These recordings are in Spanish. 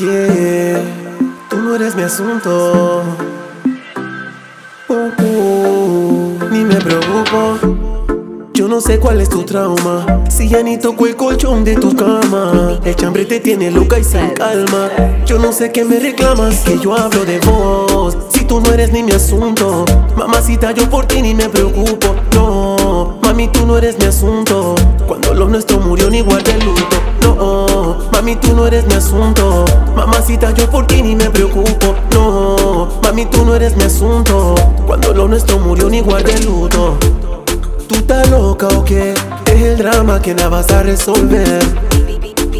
Yeah, tú no eres mi asunto. Uh, uh, ni me preocupo. Yo no sé cuál es tu trauma. Si ya ni toco el colchón de tu cama. El chambre te tiene loca y sin calma. Yo no sé qué me reclamas, que yo hablo de vos. Si tú no eres ni mi asunto. Mamacita, yo por ti ni me preocupo. No, mami, tú no eres mi asunto. Cuando lo nuestro murió, ni guardé el luto. No, mami, tú no eres mi asunto. Mamacita, yo por ti ni me preocupo. No, mami, tú no eres mi asunto. Cuando lo nuestro murió, ni guardé luto. ¿Tú estás loca o qué? Es el drama que nada vas a resolver.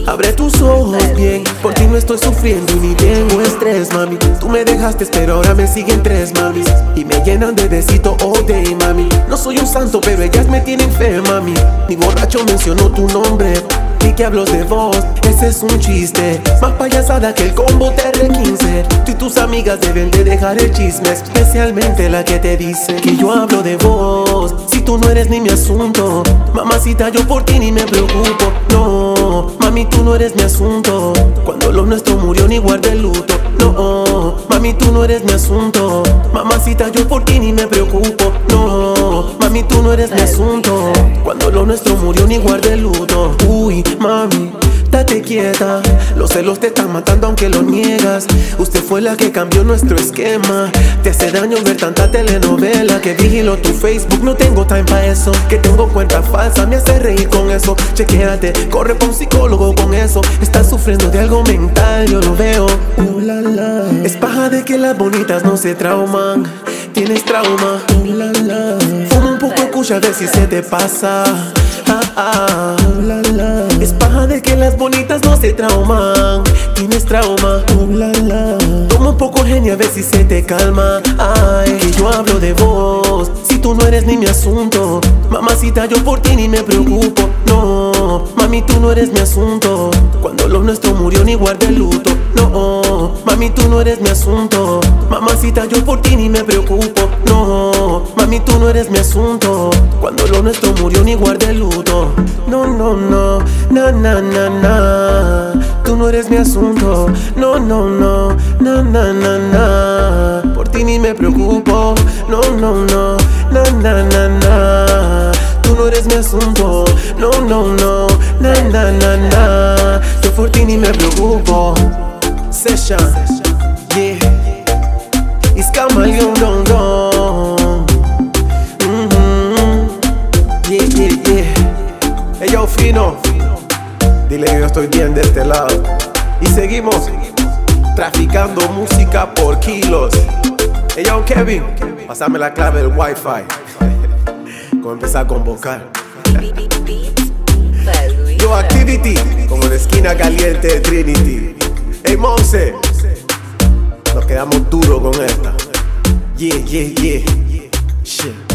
Abre tus ojos bien, por ti no estoy sufriendo y ni tengo estrés, mami. Tú me dejaste, pero ahora me siguen tres, mami. Y me llenan de besito all day, mami. No soy un santo, pero ellas me tienen fe, mami. Mi borracho mencionó tu nombre. Y que hablo de vos, es un chiste. Más payasada que el combo TR15. Tú y tus amigas deben de dejar el chisme, especialmente la que te dice que yo hablo de vos. Si tú no eres ni mi asunto, mamacita, yo por ti ni me preocupo. No, mami, tú no eres mi asunto. Cuando lo nuestro murió, ni guardé el luto. No, mami, tú no eres mi asunto. Mamacita, yo por ti ni me preocupo. No, mami, tú no eres mi asunto. Cuando lo nuestro murió, ni guardé luto. Uy, mami. Date quieta, los celos te están matando aunque lo niegas. Usted fue la que cambió nuestro esquema. Te hace daño ver tanta telenovela que vigilo tu Facebook. No tengo time para eso. Que tengo cuenta falsa, me hace reír con eso. Chequéate, corre pa' un psicólogo con eso. Estás sufriendo de algo mental, yo lo veo. Uh. Es paja de que las bonitas no se trauman. Tienes trauma. Escucha a ver si se te pasa. Ah, ah. La, la. Es paja de que las bonitas no se trauman. Tienes trauma. Uh, la. Toma un poco genia a ver si se te calma. Ay, que yo hablo de vos. Si tú no eres ni mi asunto. Mamacita, yo por ti ni me preocupo. No, mami, tú no eres mi asunto. Cuando lo nuestro murió, ni guardé el luto. No, mami, tú no eres mi asunto. Mamacita, yo por ti ni me preocupo. No, mami, tú no eres mi asunto. Cuando lo nuestro murió, ni guardé luto. No, no, no, na, na, na, na. Tú no eres mi asunto. No, no, no, na, na, na, na. Por ti ni me preocupo. No, no, no, na, na, na, na. Tú no eres mi asunto. No, no, no, na, na, na, na. Yo por ti ni me preocupo. Session, yeah. It's Camaleon, don, don. Mhm. Yeah, yeah, yeah. Hey, yo, fino. Dile que yo estoy bien de este lado. Y seguimos traficando música por kilos. Hey, yo, Kevin, pasame la clave del Wi-Fi. Como empezar a convocar. Yo, Activity, como la esquina caliente de Trinity. Hey, Monse, nos quedamos duros con esta. Yeah, yeah, yeah. Shit.